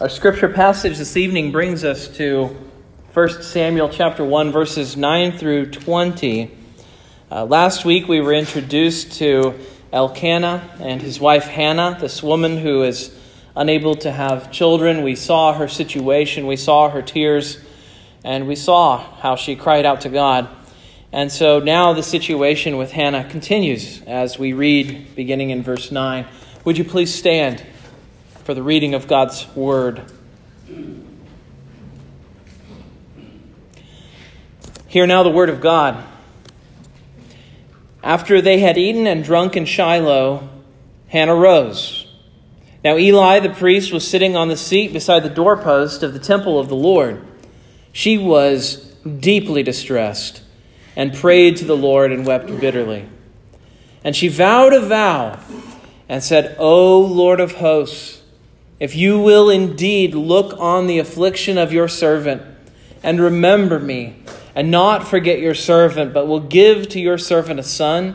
Our scripture passage this evening brings us to 1 Samuel chapter 1 verses 9 through 20. Uh, last week we were introduced to Elkanah and his wife Hannah, this woman who is unable to have children. We saw her situation, we saw her tears, and we saw how she cried out to God. And so now the situation with Hannah continues as we read beginning in verse 9. Would you please stand? For the reading of God's Word. Hear now the Word of God. After they had eaten and drunk in Shiloh, Hannah rose. Now Eli the priest was sitting on the seat beside the doorpost of the temple of the Lord. She was deeply distressed and prayed to the Lord and wept bitterly. And she vowed a vow and said, O Lord of hosts, if you will indeed look on the affliction of your servant and remember me, and not forget your servant, but will give to your servant a son,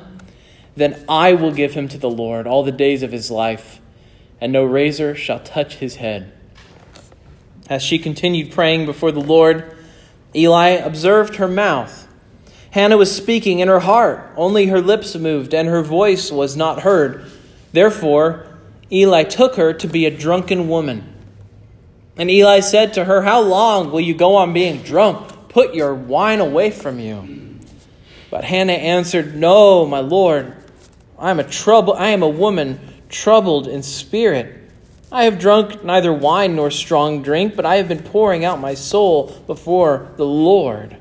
then I will give him to the Lord all the days of his life, and no razor shall touch his head. As she continued praying before the Lord, Eli observed her mouth. Hannah was speaking in her heart, only her lips moved, and her voice was not heard. Therefore, Eli took her to be a drunken woman. And Eli said to her, How long will you go on being drunk? Put your wine away from you. But Hannah answered, No, my Lord. I am a trouble I am a woman troubled in spirit. I have drunk neither wine nor strong drink, but I have been pouring out my soul before the Lord.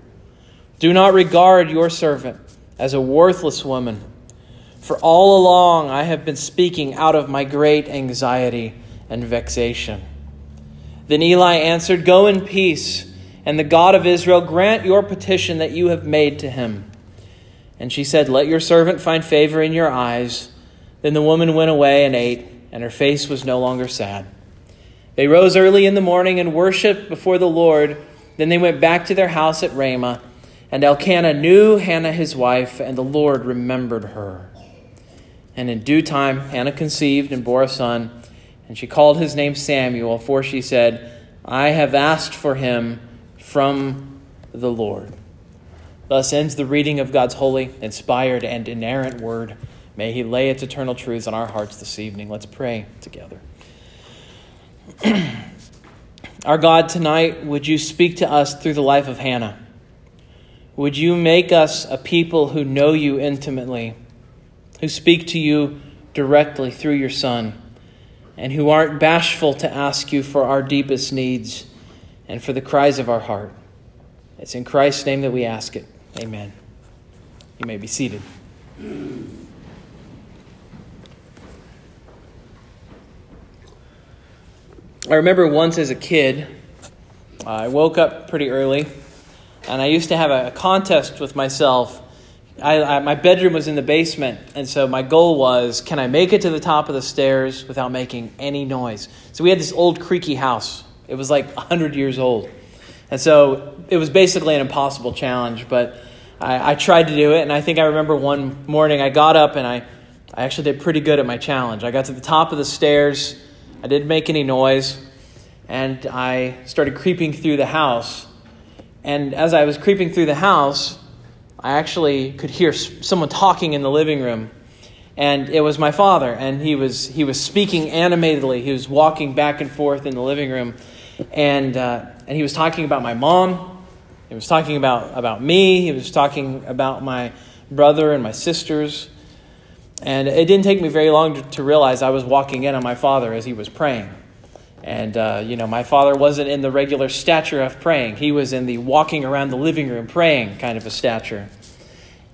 Do not regard your servant as a worthless woman for all along I have been speaking out of my great anxiety and vexation. Then Eli answered, Go in peace, and the God of Israel grant your petition that you have made to him. And she said, Let your servant find favor in your eyes. Then the woman went away and ate, and her face was no longer sad. They rose early in the morning and worshipped before the Lord. Then they went back to their house at Ramah. And Elkanah knew Hannah his wife, and the Lord remembered her. And in due time, Hannah conceived and bore a son, and she called his name Samuel, for she said, I have asked for him from the Lord. Thus ends the reading of God's holy, inspired, and inerrant word. May he lay its eternal truths on our hearts this evening. Let's pray together. our God, tonight, would you speak to us through the life of Hannah? Would you make us a people who know you intimately? Who speak to you directly through your Son, and who aren't bashful to ask you for our deepest needs and for the cries of our heart. It's in Christ's name that we ask it. Amen. You may be seated. I remember once as a kid, I woke up pretty early, and I used to have a contest with myself I, I, my bedroom was in the basement, and so my goal was can I make it to the top of the stairs without making any noise? So we had this old creaky house. It was like 100 years old. And so it was basically an impossible challenge, but I, I tried to do it, and I think I remember one morning I got up and I, I actually did pretty good at my challenge. I got to the top of the stairs, I didn't make any noise, and I started creeping through the house. And as I was creeping through the house, I actually could hear someone talking in the living room. And it was my father, and he was, he was speaking animatedly. He was walking back and forth in the living room, and, uh, and he was talking about my mom. He was talking about, about me. He was talking about my brother and my sisters. And it didn't take me very long to, to realize I was walking in on my father as he was praying. And, uh, you know, my father wasn't in the regular stature of praying. He was in the walking around the living room praying kind of a stature.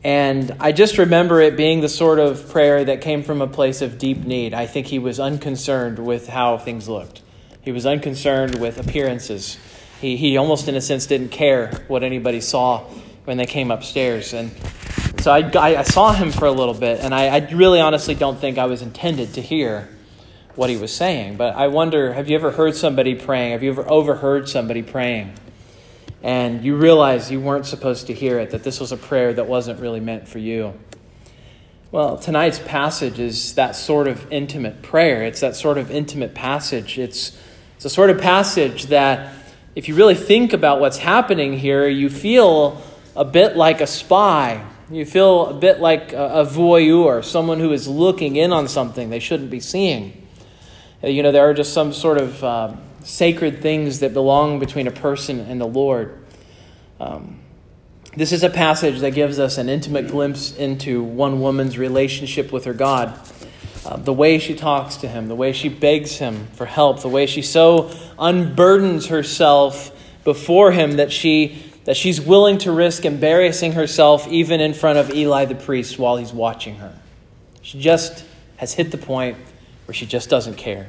And I just remember it being the sort of prayer that came from a place of deep need. I think he was unconcerned with how things looked, he was unconcerned with appearances. He, he almost, in a sense, didn't care what anybody saw when they came upstairs. And so I, I, saw him for a little bit, and I, I really honestly don't think I was intended to hear what he was saying. But I wonder have you ever heard somebody praying? Have you ever overheard somebody praying? And you realize you weren't supposed to hear it, that this was a prayer that wasn't really meant for you. Well, tonight's passage is that sort of intimate prayer. It's that sort of intimate passage. It's It's a sort of passage that, if you really think about what's happening here, you feel a bit like a spy. You feel a bit like a, a voyeur, someone who is looking in on something they shouldn't be seeing. Uh, you know, there are just some sort of uh, sacred things that belong between a person and the Lord. Um, this is a passage that gives us an intimate glimpse into one woman's relationship with her God. Uh, the way she talks to him, the way she begs him for help, the way she so unburdens herself before him that she that she's willing to risk embarrassing herself even in front of Eli the priest while he's watching her. She just has hit the point where she just doesn't care.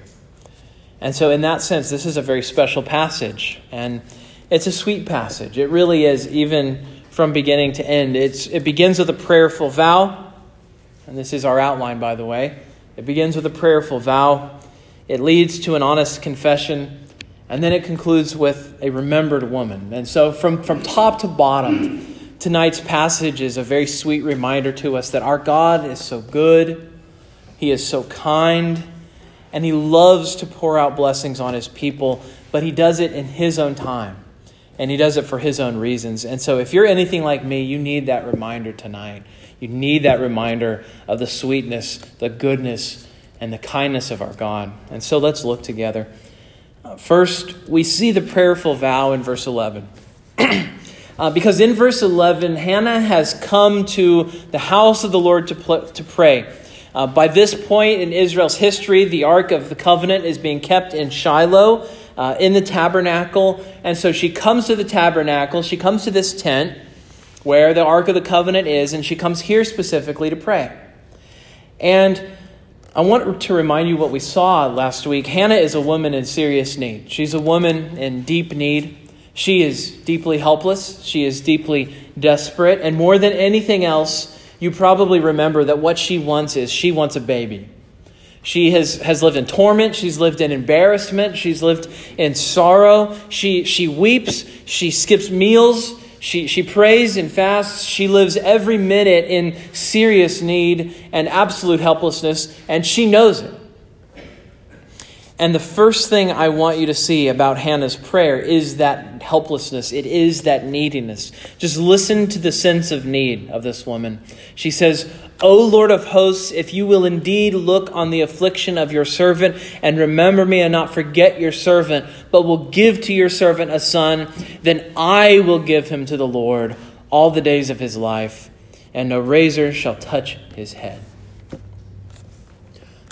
And so, in that sense, this is a very special passage. And it's a sweet passage. It really is, even from beginning to end. It's, it begins with a prayerful vow. And this is our outline, by the way. It begins with a prayerful vow. It leads to an honest confession. And then it concludes with a remembered woman. And so, from, from top to bottom, tonight's passage is a very sweet reminder to us that our God is so good, He is so kind, and He loves to pour out blessings on His people, but He does it in His own time. And He does it for His own reasons. And so, if you're anything like me, you need that reminder tonight. You need that reminder of the sweetness, the goodness, and the kindness of our God. And so, let's look together. First, we see the prayerful vow in verse 11. uh, because in verse 11, Hannah has come to the house of the Lord to, pl- to pray. Uh, by this point in Israel's history, the Ark of the Covenant is being kept in Shiloh, uh, in the tabernacle. And so she comes to the tabernacle, she comes to this tent where the Ark of the Covenant is, and she comes here specifically to pray. And I want to remind you what we saw last week. Hannah is a woman in serious need. She's a woman in deep need. She is deeply helpless. She is deeply desperate. And more than anything else, you probably remember that what she wants is she wants a baby. She has, has lived in torment. She's lived in embarrassment. She's lived in sorrow. She, she weeps. She skips meals. She, she prays and fasts. She lives every minute in serious need and absolute helplessness, and she knows it. And the first thing I want you to see about Hannah's prayer is that helplessness. It is that neediness. Just listen to the sense of need of this woman. She says, O Lord of hosts, if you will indeed look on the affliction of your servant and remember me and not forget your servant, but will give to your servant a son, then I will give him to the Lord all the days of his life, and no razor shall touch his head.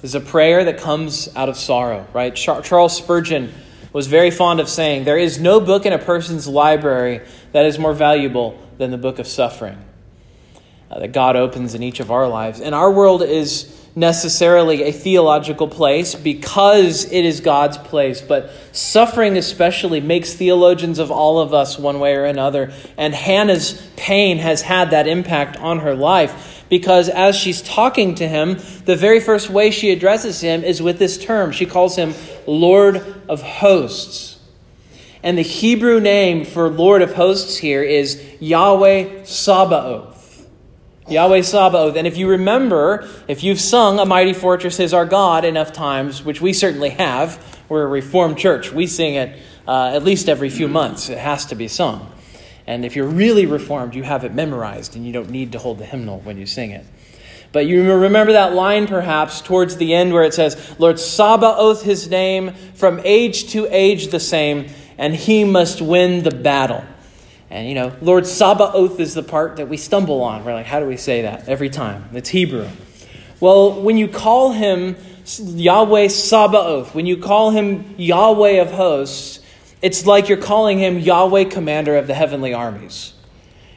Is a prayer that comes out of sorrow, right? Charles Spurgeon was very fond of saying, There is no book in a person's library that is more valuable than the book of suffering uh, that God opens in each of our lives. And our world is necessarily a theological place because it is God's place, but suffering especially makes theologians of all of us one way or another. And Hannah's pain has had that impact on her life because as she's talking to him, the very first way she addresses him is with this term. She calls him Lord of Hosts. And the Hebrew name for Lord of Hosts here is Yahweh Sabaoth. Yahweh Sabaoth. And if you remember, if you've sung A Mighty Fortress is Our God enough times, which we certainly have, we're a Reformed church. We sing it uh, at least every few months. It has to be sung. And if you're really Reformed, you have it memorized and you don't need to hold the hymnal when you sing it. But you remember that line perhaps towards the end where it says, Lord Sabaoth his name, from age to age the same, and he must win the battle. And you know, Lord Sabaoth is the part that we stumble on. We're like, how do we say that every time? It's Hebrew. Well, when you call him Yahweh Sabaoth, when you call him Yahweh of hosts, it's like you're calling him Yahweh commander of the heavenly armies.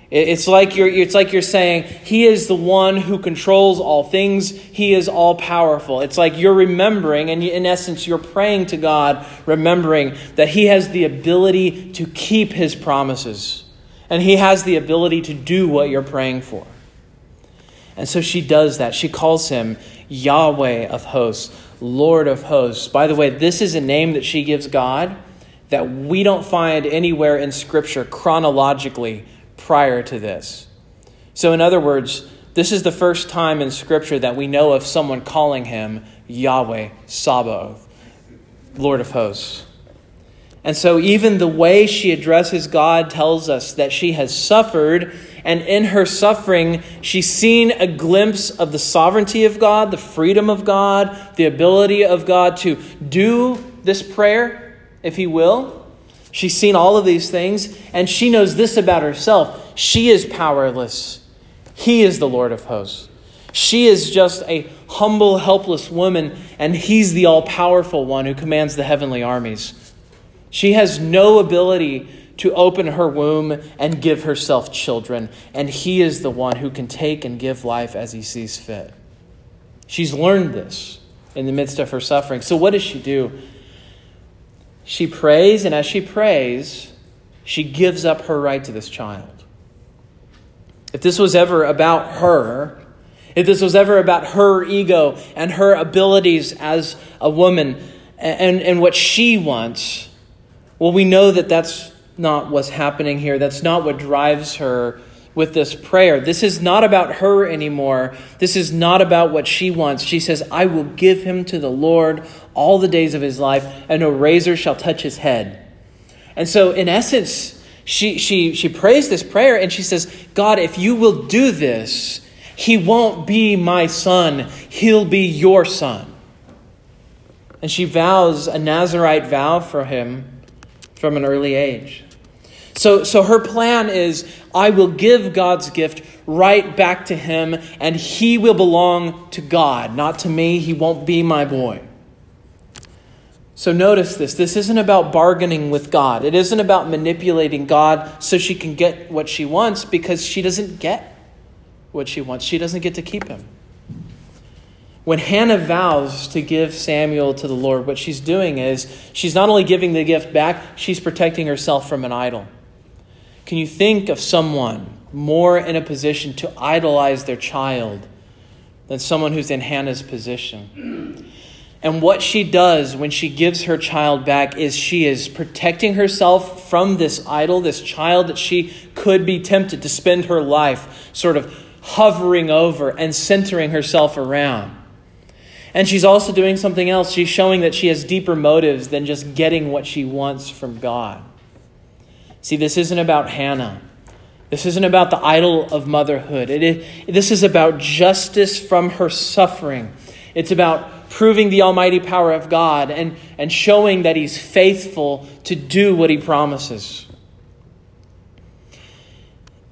It's like you're, it's like you're saying, He is the one who controls all things. He is all powerful. It's like you're remembering, and in essence, you're praying to God, remembering that He has the ability to keep His promises and he has the ability to do what you're praying for. And so she does that. She calls him Yahweh of hosts, Lord of hosts. By the way, this is a name that she gives God that we don't find anywhere in Scripture chronologically prior to this. So, in other words, this is the first time in Scripture that we know of someone calling him Yahweh Sabaoth, Lord of hosts. And so, even the way she addresses God tells us that she has suffered, and in her suffering, she's seen a glimpse of the sovereignty of God, the freedom of God, the ability of God to do this prayer, if He will. She's seen all of these things, and she knows this about herself she is powerless, He is the Lord of hosts. She is just a humble, helpless woman, and He's the all powerful one who commands the heavenly armies. She has no ability to open her womb and give herself children, and He is the one who can take and give life as He sees fit. She's learned this in the midst of her suffering. So, what does she do? She prays, and as she prays, she gives up her right to this child. If this was ever about her, if this was ever about her ego and her abilities as a woman and, and what she wants, well, we know that that's not what's happening here. That's not what drives her with this prayer. This is not about her anymore. This is not about what she wants. She says, I will give him to the Lord all the days of his life, and no razor shall touch his head. And so, in essence, she, she, she prays this prayer and she says, God, if you will do this, he won't be my son, he'll be your son. And she vows a Nazarite vow for him from an early age. So, so her plan is I will give God's gift right back to him, and he will belong to God, not to me. He won't be my boy. So notice this. This isn't about bargaining with God. It isn't about manipulating God so she can get what she wants because she doesn't get what she wants. She doesn't get to keep him. When Hannah vows to give Samuel to the Lord, what she's doing is she's not only giving the gift back, she's protecting herself from an idol. Can you think of someone more in a position to idolize their child than someone who's in Hannah's position? And what she does when she gives her child back is she is protecting herself from this idol, this child that she could be tempted to spend her life sort of hovering over and centering herself around. And she's also doing something else. She's showing that she has deeper motives than just getting what she wants from God. See, this isn't about Hannah. This isn't about the idol of motherhood. It is, this is about justice from her suffering. It's about proving the almighty power of God and, and showing that He's faithful to do what He promises.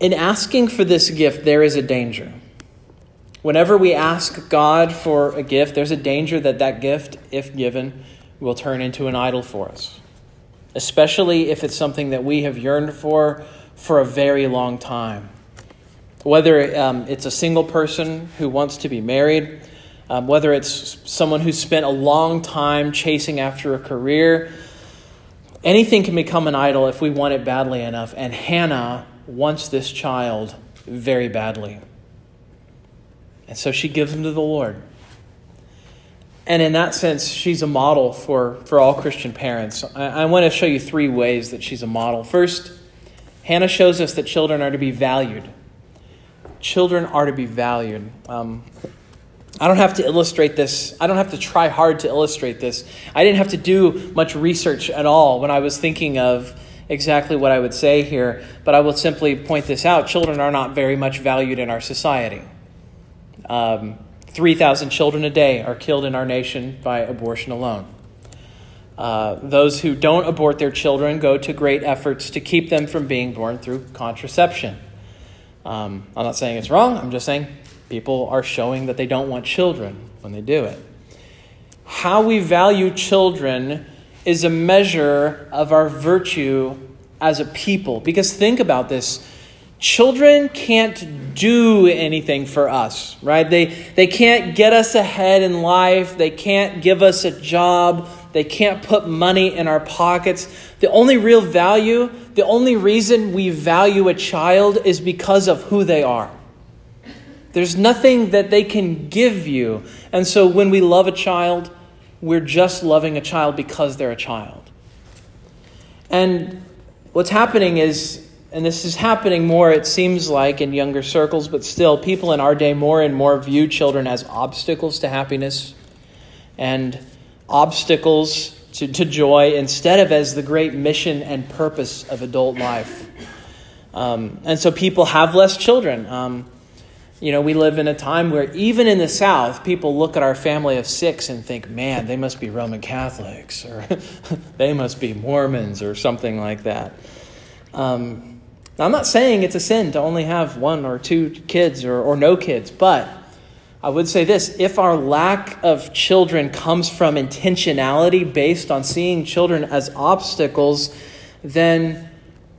In asking for this gift, there is a danger. Whenever we ask God for a gift, there's a danger that that gift, if given, will turn into an idol for us, especially if it's something that we have yearned for for a very long time. Whether um, it's a single person who wants to be married, um, whether it's someone who's spent a long time chasing after a career, anything can become an idol if we want it badly enough. And Hannah wants this child very badly. And so she gives him to the Lord. And in that sense, she's a model for, for all Christian parents. I, I want to show you three ways that she's a model. First, Hannah shows us that children are to be valued. Children are to be valued. Um, I don't have to illustrate this. I don't have to try hard to illustrate this. I didn't have to do much research at all when I was thinking of exactly what I would say here, but I will simply point this out. Children are not very much valued in our society. Um, 3,000 children a day are killed in our nation by abortion alone. Uh, those who don't abort their children go to great efforts to keep them from being born through contraception. Um, I'm not saying it's wrong, I'm just saying people are showing that they don't want children when they do it. How we value children is a measure of our virtue as a people. Because think about this children can't do anything for us, right? They, they can't get us ahead in life, they can't give us a job, they can't put money in our pockets. The only real value, the only reason we value a child is because of who they are. There's nothing that they can give you. And so when we love a child, we're just loving a child because they're a child. And what's happening is, and this is happening more, it seems like, in younger circles, but still, people in our day more and more view children as obstacles to happiness and obstacles to, to joy instead of as the great mission and purpose of adult life. Um, and so people have less children. Um, you know, we live in a time where even in the South, people look at our family of six and think, man, they must be Roman Catholics or they must be Mormons or something like that. Um, I'm not saying it's a sin to only have one or two kids or, or no kids, but I would say this if our lack of children comes from intentionality based on seeing children as obstacles, then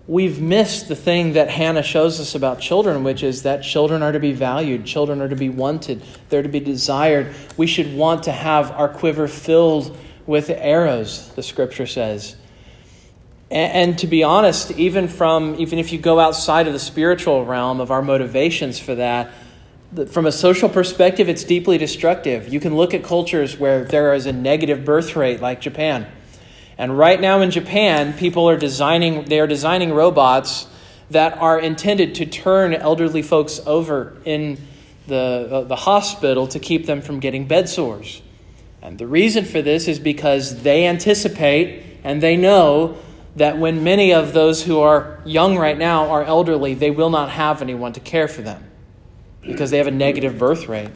we've missed the thing that Hannah shows us about children, which is that children are to be valued, children are to be wanted, they're to be desired. We should want to have our quiver filled with arrows, the scripture says. And, and to be honest, even from even if you go outside of the spiritual realm of our motivations for that, from a social perspective, it's deeply destructive. You can look at cultures where there is a negative birth rate, like Japan and right now in Japan, people are designing they are designing robots that are intended to turn elderly folks over in the, uh, the hospital to keep them from getting bed sores. And the reason for this is because they anticipate and they know that when many of those who are young right now are elderly, they will not have anyone to care for them because they have a negative birth rate.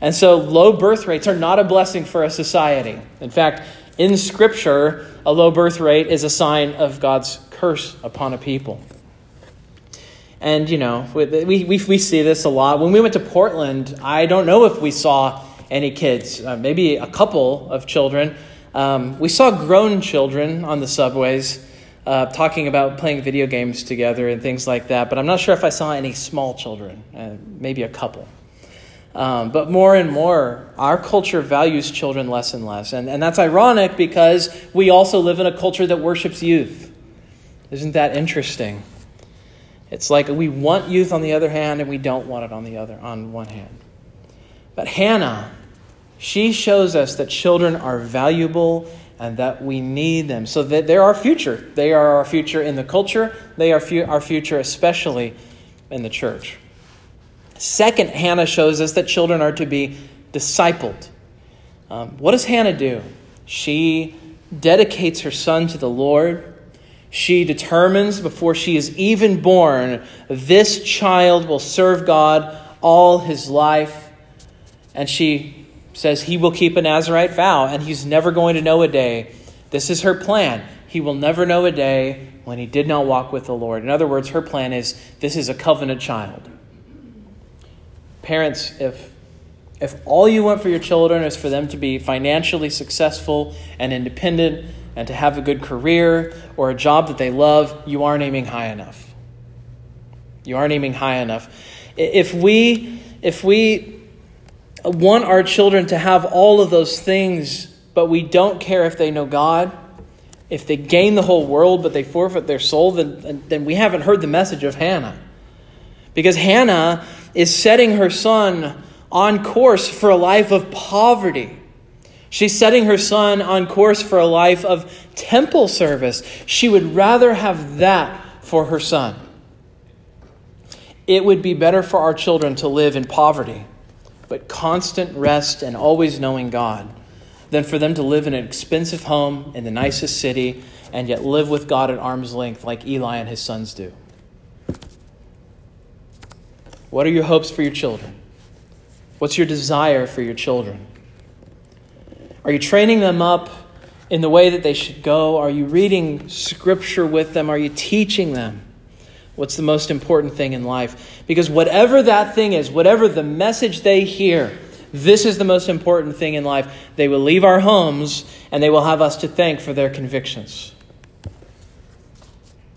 And so low birth rates are not a blessing for a society. In fact, in Scripture, a low birth rate is a sign of God's curse upon a people. And, you know, we, we, we see this a lot. When we went to Portland, I don't know if we saw any kids, uh, maybe a couple of children. Um, we saw grown children on the subways uh, talking about playing video games together and things like that, but I'm not sure if I saw any small children, uh, maybe a couple. Um, but more and more, our culture values children less and less. And, and that's ironic because we also live in a culture that worships youth. Isn't that interesting? It's like we want youth on the other hand and we don't want it on the other on one hand. But Hannah, she shows us that children are valuable and that we need them. So that they're our future. They are our future in the culture, they are fu- our future especially in the church. Second, Hannah shows us that children are to be discipled. Um, what does Hannah do? She dedicates her son to the Lord. She determines before she is even born, this child will serve God all his life. And she says he will keep a Nazarite vow and he's never going to know a day. This is her plan. He will never know a day when he did not walk with the Lord. In other words, her plan is this is a covenant child. Parents, if if all you want for your children is for them to be financially successful and independent and to have a good career or a job that they love, you aren't aiming high enough. You aren't aiming high enough. If we if we want our children to have all of those things, but we don't care if they know God, if they gain the whole world but they forfeit their soul, then, then we haven't heard the message of Hannah. Because Hannah is setting her son on course for a life of poverty. She's setting her son on course for a life of temple service. She would rather have that for her son. It would be better for our children to live in poverty, but constant rest and always knowing God, than for them to live in an expensive home in the nicest city and yet live with God at arm's length like Eli and his sons do. What are your hopes for your children? What's your desire for your children? Are you training them up in the way that they should go? Are you reading scripture with them? Are you teaching them? What's the most important thing in life? Because whatever that thing is, whatever the message they hear, this is the most important thing in life. They will leave our homes and they will have us to thank for their convictions.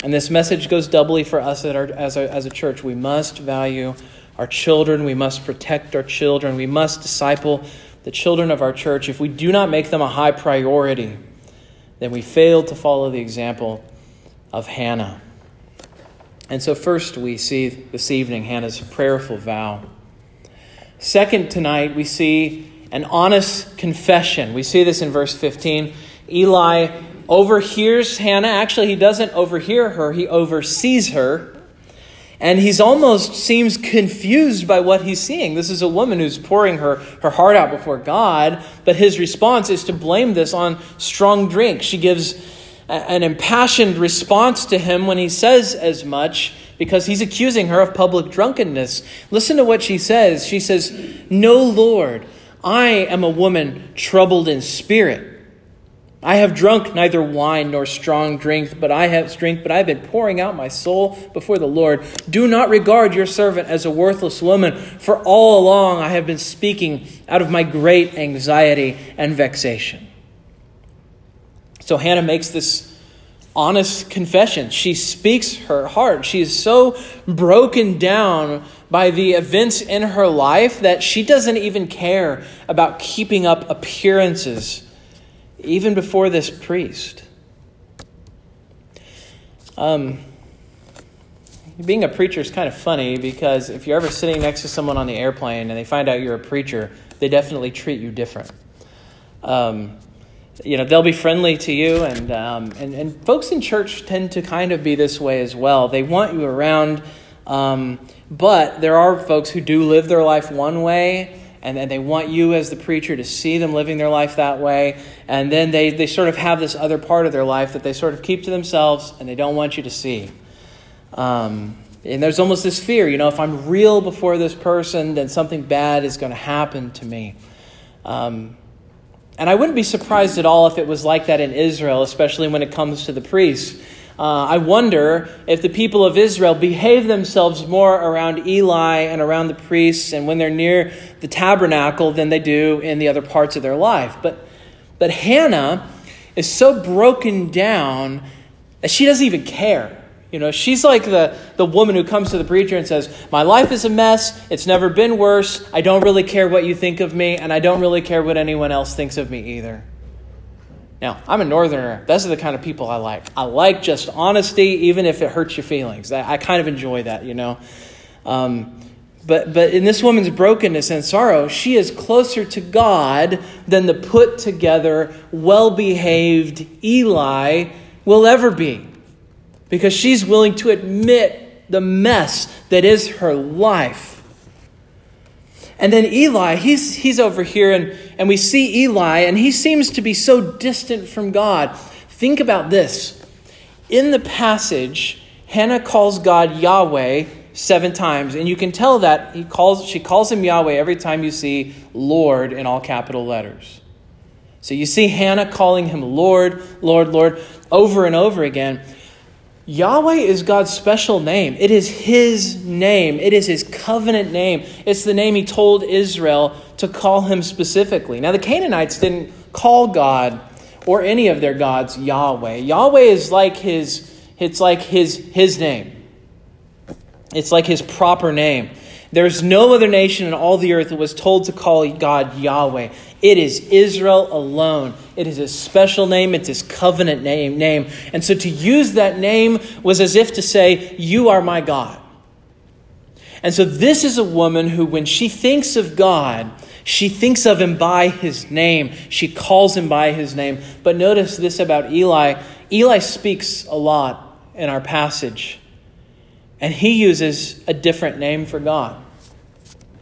And this message goes doubly for us our, as, a, as a church. We must value our children. We must protect our children. We must disciple the children of our church. If we do not make them a high priority, then we fail to follow the example of Hannah. And so, first, we see this evening Hannah's prayerful vow. Second, tonight, we see an honest confession. We see this in verse 15. Eli overhears Hannah. Actually, he doesn't overhear her, he oversees her. And he's almost seems confused by what he's seeing. This is a woman who's pouring her, her heart out before God, but his response is to blame this on strong drink. She gives an impassioned response to him when he says as much because he's accusing her of public drunkenness. Listen to what she says. She says, No, Lord, I am a woman troubled in spirit. I have drunk neither wine nor strong drink, but I have drink, but I have been pouring out my soul before the Lord. Do not regard your servant as a worthless woman, for all along I have been speaking out of my great anxiety and vexation. So Hannah makes this honest confession. She speaks her heart. She is so broken down by the events in her life that she doesn't even care about keeping up appearances even before this priest. Um, being a preacher is kind of funny because if you're ever sitting next to someone on the airplane and they find out you're a preacher, they definitely treat you different. Um, you know, they'll be friendly to you, and, um, and, and folks in church tend to kind of be this way as well. They want you around, um, but there are folks who do live their life one way and, and they want you as the preacher to see them living their life that way. And then they, they sort of have this other part of their life that they sort of keep to themselves and they don't want you to see. Um, and there's almost this fear, you know, if I'm real before this person, then something bad is going to happen to me. Um, and I wouldn't be surprised at all if it was like that in Israel, especially when it comes to the priests. Uh, I wonder if the people of Israel behave themselves more around Eli and around the priests and when they're near the tabernacle than they do in the other parts of their life. But, but Hannah is so broken down that she doesn't even care. You know, she's like the, the woman who comes to the preacher and says, My life is a mess. It's never been worse. I don't really care what you think of me, and I don't really care what anyone else thinks of me either. Now, I'm a northerner. Those are the kind of people I like. I like just honesty, even if it hurts your feelings. I, I kind of enjoy that, you know. Um, but, but in this woman's brokenness and sorrow, she is closer to God than the put together, well behaved Eli will ever be. Because she's willing to admit the mess that is her life. And then Eli, he's, he's over here, and, and we see Eli, and he seems to be so distant from God. Think about this. In the passage, Hannah calls God Yahweh seven times, and you can tell that he calls, she calls him Yahweh every time you see Lord in all capital letters. So you see Hannah calling him Lord, Lord, Lord over and over again. Yahweh is God's special name. It is His name. It is His covenant name. It's the name He told Israel to call Him specifically. Now, the Canaanites didn't call God or any of their gods Yahweh. Yahweh is like His, it's like His, His name. It's like His proper name. There's no other nation in all the earth that was told to call God Yahweh. It is Israel alone. It is his special name, it's his covenant name, name. And so to use that name was as if to say, You are my God. And so this is a woman who, when she thinks of God, she thinks of him by his name. She calls him by his name. But notice this about Eli Eli speaks a lot in our passage, and he uses a different name for God.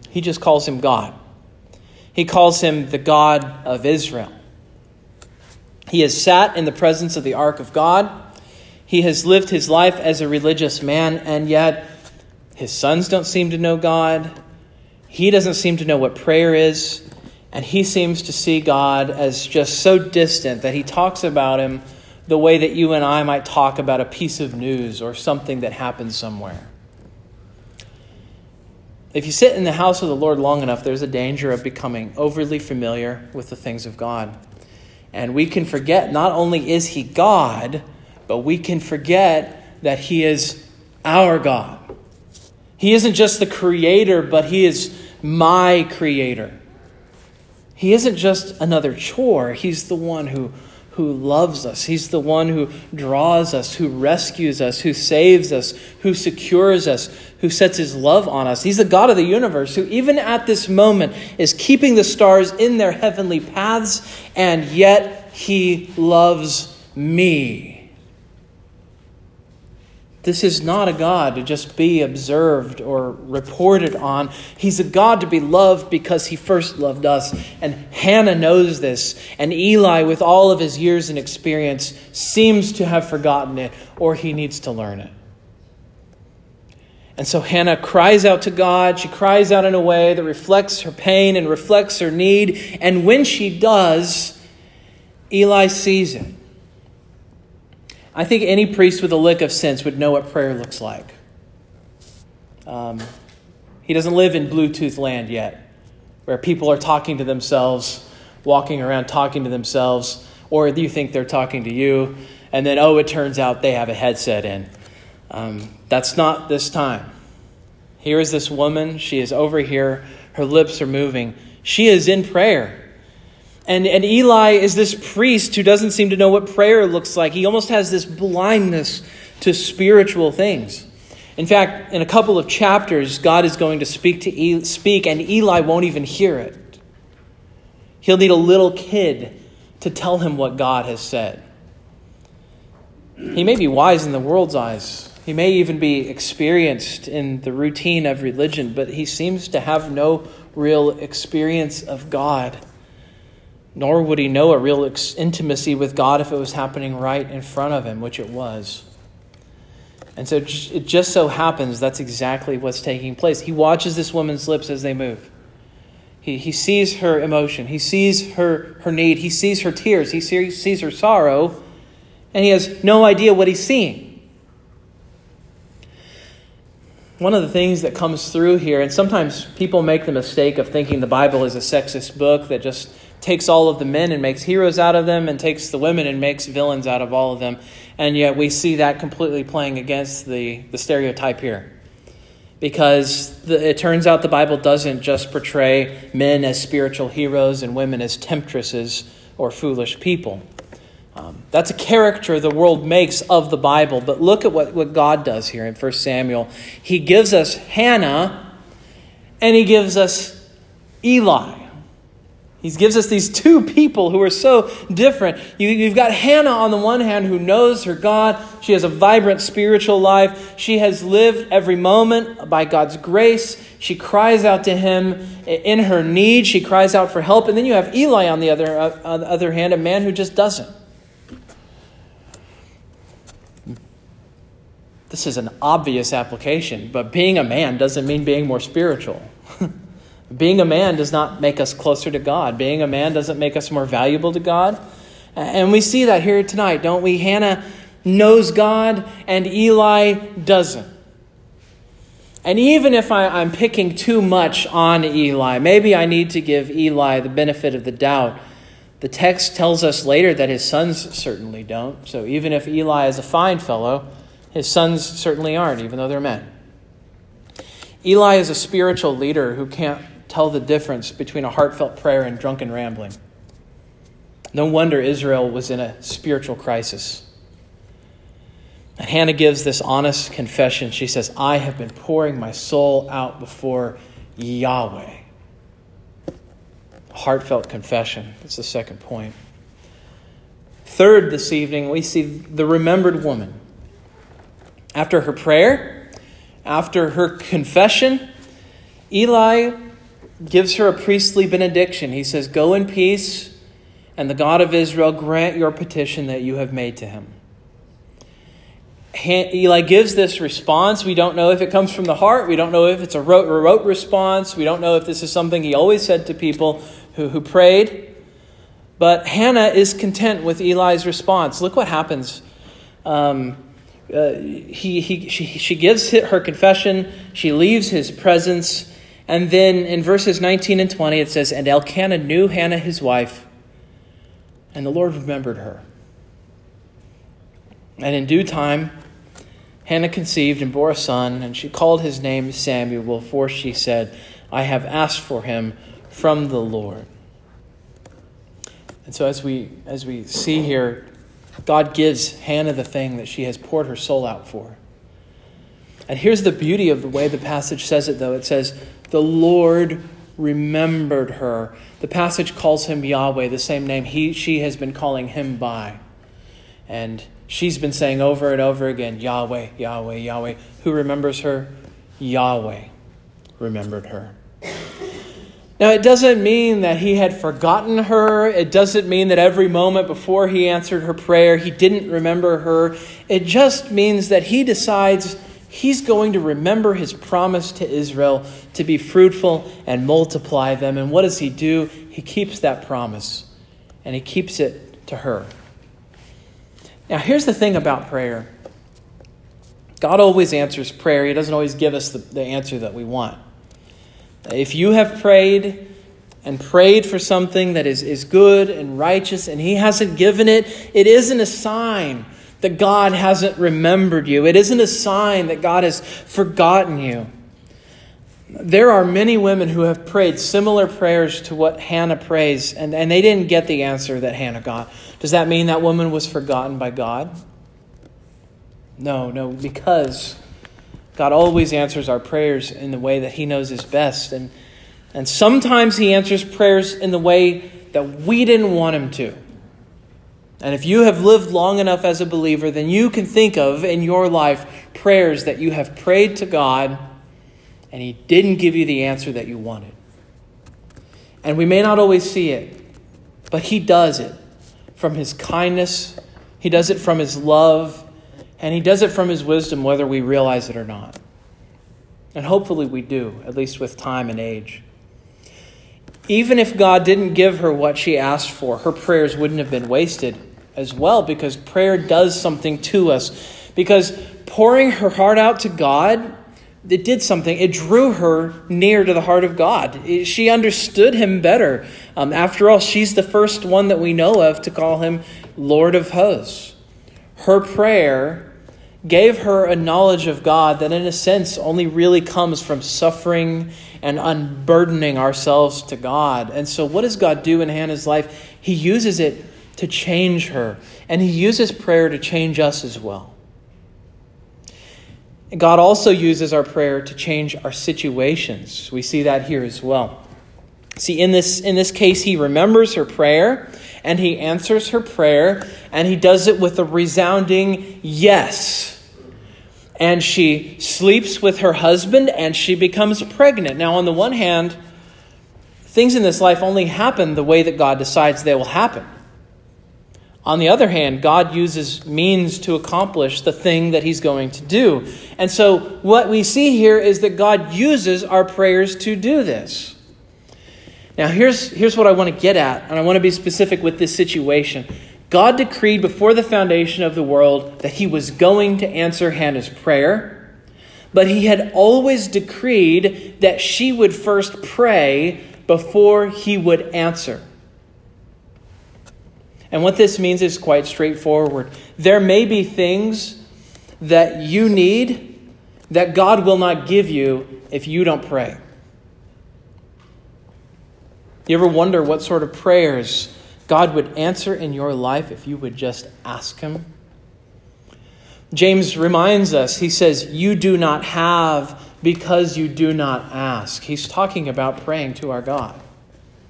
He just calls him God. He calls him the God of Israel. He has sat in the presence of the ark of God. He has lived his life as a religious man, and yet his sons don't seem to know God. He doesn't seem to know what prayer is. And he seems to see God as just so distant that he talks about him the way that you and I might talk about a piece of news or something that happened somewhere. If you sit in the house of the Lord long enough, there's a danger of becoming overly familiar with the things of God. And we can forget not only is He God, but we can forget that He is our God. He isn't just the creator, but He is my creator. He isn't just another chore, He's the one who who loves us. He's the one who draws us, who rescues us, who saves us, who secures us, who sets his love on us. He's the God of the universe who, even at this moment, is keeping the stars in their heavenly paths, and yet he loves me. This is not a God to just be observed or reported on. He's a God to be loved because he first loved us. And Hannah knows this. And Eli, with all of his years and experience, seems to have forgotten it or he needs to learn it. And so Hannah cries out to God. She cries out in a way that reflects her pain and reflects her need. And when she does, Eli sees it. I think any priest with a lick of sense would know what prayer looks like. Um, he doesn't live in Bluetooth land yet, where people are talking to themselves, walking around talking to themselves, or you think they're talking to you, and then, oh, it turns out they have a headset in. Um, that's not this time. Here is this woman. She is over here. Her lips are moving. She is in prayer. And, and Eli is this priest who doesn't seem to know what prayer looks like. He almost has this blindness to spiritual things. In fact, in a couple of chapters, God is going to speak to e- speak, and Eli won't even hear it. He'll need a little kid to tell him what God has said. He may be wise in the world's eyes. He may even be experienced in the routine of religion, but he seems to have no real experience of God nor would he know a real intimacy with God if it was happening right in front of him, which it was. And so it just so happens that's exactly what's taking place. He watches this woman's lips as they move. He, he sees her emotion. He sees her, her need. He sees her tears. He sees, sees her sorrow. And he has no idea what he's seeing. One of the things that comes through here, and sometimes people make the mistake of thinking the Bible is a sexist book that just takes all of the men and makes heroes out of them and takes the women and makes villains out of all of them. And yet we see that completely playing against the, the stereotype here. Because the, it turns out the Bible doesn't just portray men as spiritual heroes and women as temptresses or foolish people. Um, that's a character the world makes of the Bible. But look at what, what God does here in 1 Samuel. He gives us Hannah and he gives us Eli. He gives us these two people who are so different. You, have got Hannah on the one hand who knows her God. She has a vibrant spiritual life. She has lived every moment by God's grace. She cries out to him in her need. She cries out for help. And then you have Eli on the other, uh, on the other hand, a man who just doesn't. This is an obvious application, but being a man doesn't mean being more spiritual. Being a man does not make us closer to God. Being a man doesn't make us more valuable to God. And we see that here tonight, don't we? Hannah knows God and Eli doesn't. And even if I, am picking too much on Eli, maybe I need to give Eli the benefit of the doubt. The text tells us later that his sons certainly don't. So even if Eli is a fine fellow, his sons certainly aren't, even though they're men. Eli is a spiritual leader who can't tell the difference between a heartfelt prayer and drunken rambling. No wonder Israel was in a spiritual crisis. And Hannah gives this honest confession. She says, I have been pouring my soul out before Yahweh. Heartfelt confession. That's the second point. Third, this evening, we see the remembered woman. After her prayer, after her confession, Eli gives her a priestly benediction. He says, Go in peace, and the God of Israel grant your petition that you have made to him. Eli gives this response. We don't know if it comes from the heart. We don't know if it's a rote, rote response. We don't know if this is something he always said to people who, who prayed. But Hannah is content with Eli's response. Look what happens. Um, uh, he, he, she, she gives her confession. She leaves his presence. And then in verses 19 and 20, it says, And Elkanah knew Hannah his wife, and the Lord remembered her. And in due time, Hannah conceived and bore a son, and she called his name Samuel, for she said, I have asked for him from the Lord. And so as we as we see here, God gives Hannah the thing that she has poured her soul out for. And here's the beauty of the way the passage says it, though. It says, The Lord remembered her. The passage calls him Yahweh, the same name he, she has been calling him by. And She's been saying over and over again, Yahweh, Yahweh, Yahweh. Who remembers her? Yahweh remembered her. Now, it doesn't mean that he had forgotten her. It doesn't mean that every moment before he answered her prayer, he didn't remember her. It just means that he decides he's going to remember his promise to Israel to be fruitful and multiply them. And what does he do? He keeps that promise and he keeps it to her. Now, here's the thing about prayer God always answers prayer, He doesn't always give us the, the answer that we want. If you have prayed and prayed for something that is, is good and righteous and He hasn't given it, it isn't a sign that God hasn't remembered you. It isn't a sign that God has forgotten you. There are many women who have prayed similar prayers to what Hannah prays, and, and they didn't get the answer that Hannah got. Does that mean that woman was forgotten by God? No, no, because God always answers our prayers in the way that He knows is best. And, and sometimes He answers prayers in the way that we didn't want Him to. And if you have lived long enough as a believer, then you can think of in your life prayers that you have prayed to God and He didn't give you the answer that you wanted. And we may not always see it, but He does it from His kindness, He does it from His love, and He does it from His wisdom, whether we realize it or not. And hopefully we do, at least with time and age. Even if God didn't give her what she asked for, her prayers wouldn't have been wasted as well, because prayer does something to us. Because pouring her heart out to God, it did something. It drew her near to the heart of God. She understood him better. Um, after all, she's the first one that we know of to call him Lord of hosts. Her prayer gave her a knowledge of God that, in a sense, only really comes from suffering and unburdening ourselves to God. And so, what does God do in Hannah's life? He uses it to change her, and He uses prayer to change us as well. God also uses our prayer to change our situations. We see that here as well. See, in this, in this case, he remembers her prayer and he answers her prayer, and he does it with a resounding yes and she sleeps with her husband and she becomes pregnant. Now, on the one hand, things in this life only happen the way that God decides they will happen. On the other hand, God uses means to accomplish the thing that He's going to do. And so, what we see here is that God uses our prayers to do this. Now, here's, here's what I want to get at, and I want to be specific with this situation. God decreed before the foundation of the world that he was going to answer Hannah's prayer, but he had always decreed that she would first pray before he would answer. And what this means is quite straightforward. There may be things that you need that God will not give you if you don't pray. You ever wonder what sort of prayers God would answer in your life if you would just ask Him. James reminds us, he says, You do not have because you do not ask. He's talking about praying to our God.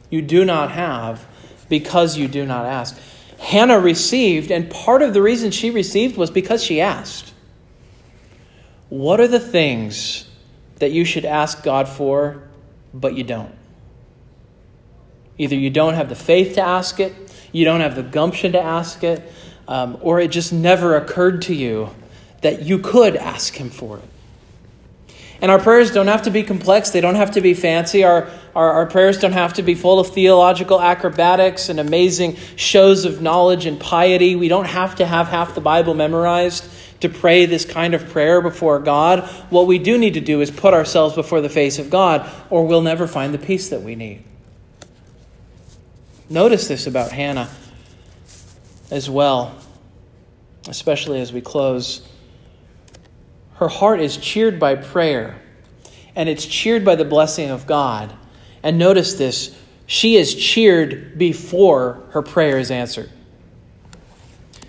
You do not have because you do not ask. Hannah received, and part of the reason she received was because she asked. What are the things that you should ask God for, but you don't? Either you don't have the faith to ask it, you don't have the gumption to ask it, um, or it just never occurred to you that you could ask Him for it. And our prayers don't have to be complex, they don't have to be fancy. Our, our, our, prayers don't have to be full of theological acrobatics and amazing shows of knowledge and piety. We don't have to have half the Bible memorized to pray this kind of prayer before God. What we do need to do is put ourselves before the face of God, or we'll never find the peace that we need. Notice this about Hannah as well, especially as we close. Her heart is cheered by prayer, and it's cheered by the blessing of God. And notice this she is cheered before her prayer is answered.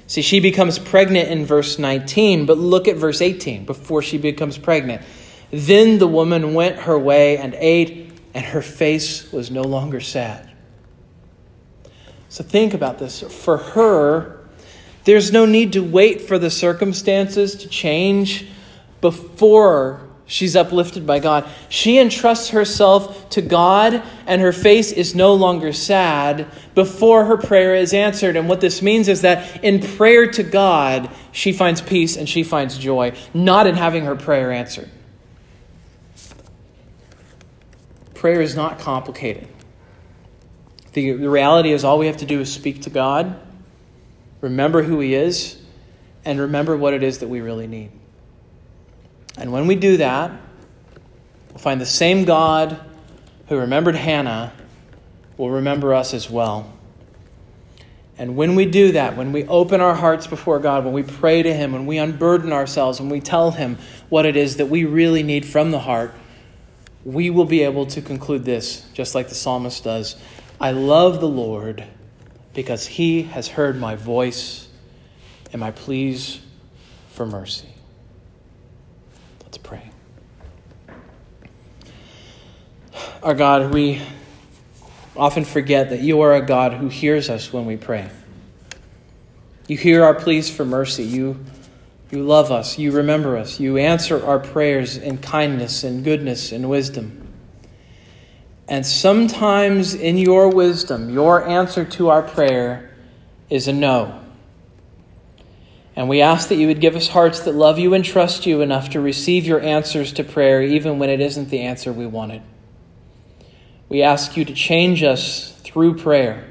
See, she becomes pregnant in verse 19, but look at verse 18 before she becomes pregnant. Then the woman went her way and ate, and her face was no longer sad. So think about this. For her, There's no need to wait for the circumstances to change before she's uplifted by God. She entrusts herself to God, and her face is no longer sad before her prayer is answered. And what this means is that in prayer to God, she finds peace and she finds joy, not in having her prayer answered. Prayer is not complicated. The, the reality is, all we have to do is speak to God, remember who He is, and remember what it is that we really need. And when we do that, we'll find the same God who remembered Hannah will remember us as well. And when we do that, when we open our hearts before God, when we pray to Him, when we unburden ourselves, when we tell Him what it is that we really need from the heart, we will be able to conclude this, just like the psalmist does I love the Lord because He has heard my voice and my pleas for mercy. Let's pray. Our God, we often forget that you are a God who hears us when we pray. You hear our pleas for mercy. You, you love us. You remember us. You answer our prayers in kindness and goodness and wisdom. And sometimes in your wisdom, your answer to our prayer is a no. And we ask that you would give us hearts that love you and trust you enough to receive your answers to prayer, even when it isn't the answer we wanted. We ask you to change us through prayer.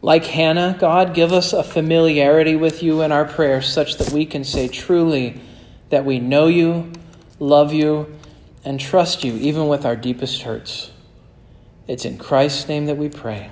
Like Hannah, God, give us a familiarity with you in our prayers such that we can say truly that we know you, love you, and trust you, even with our deepest hurts. It's in Christ's name that we pray.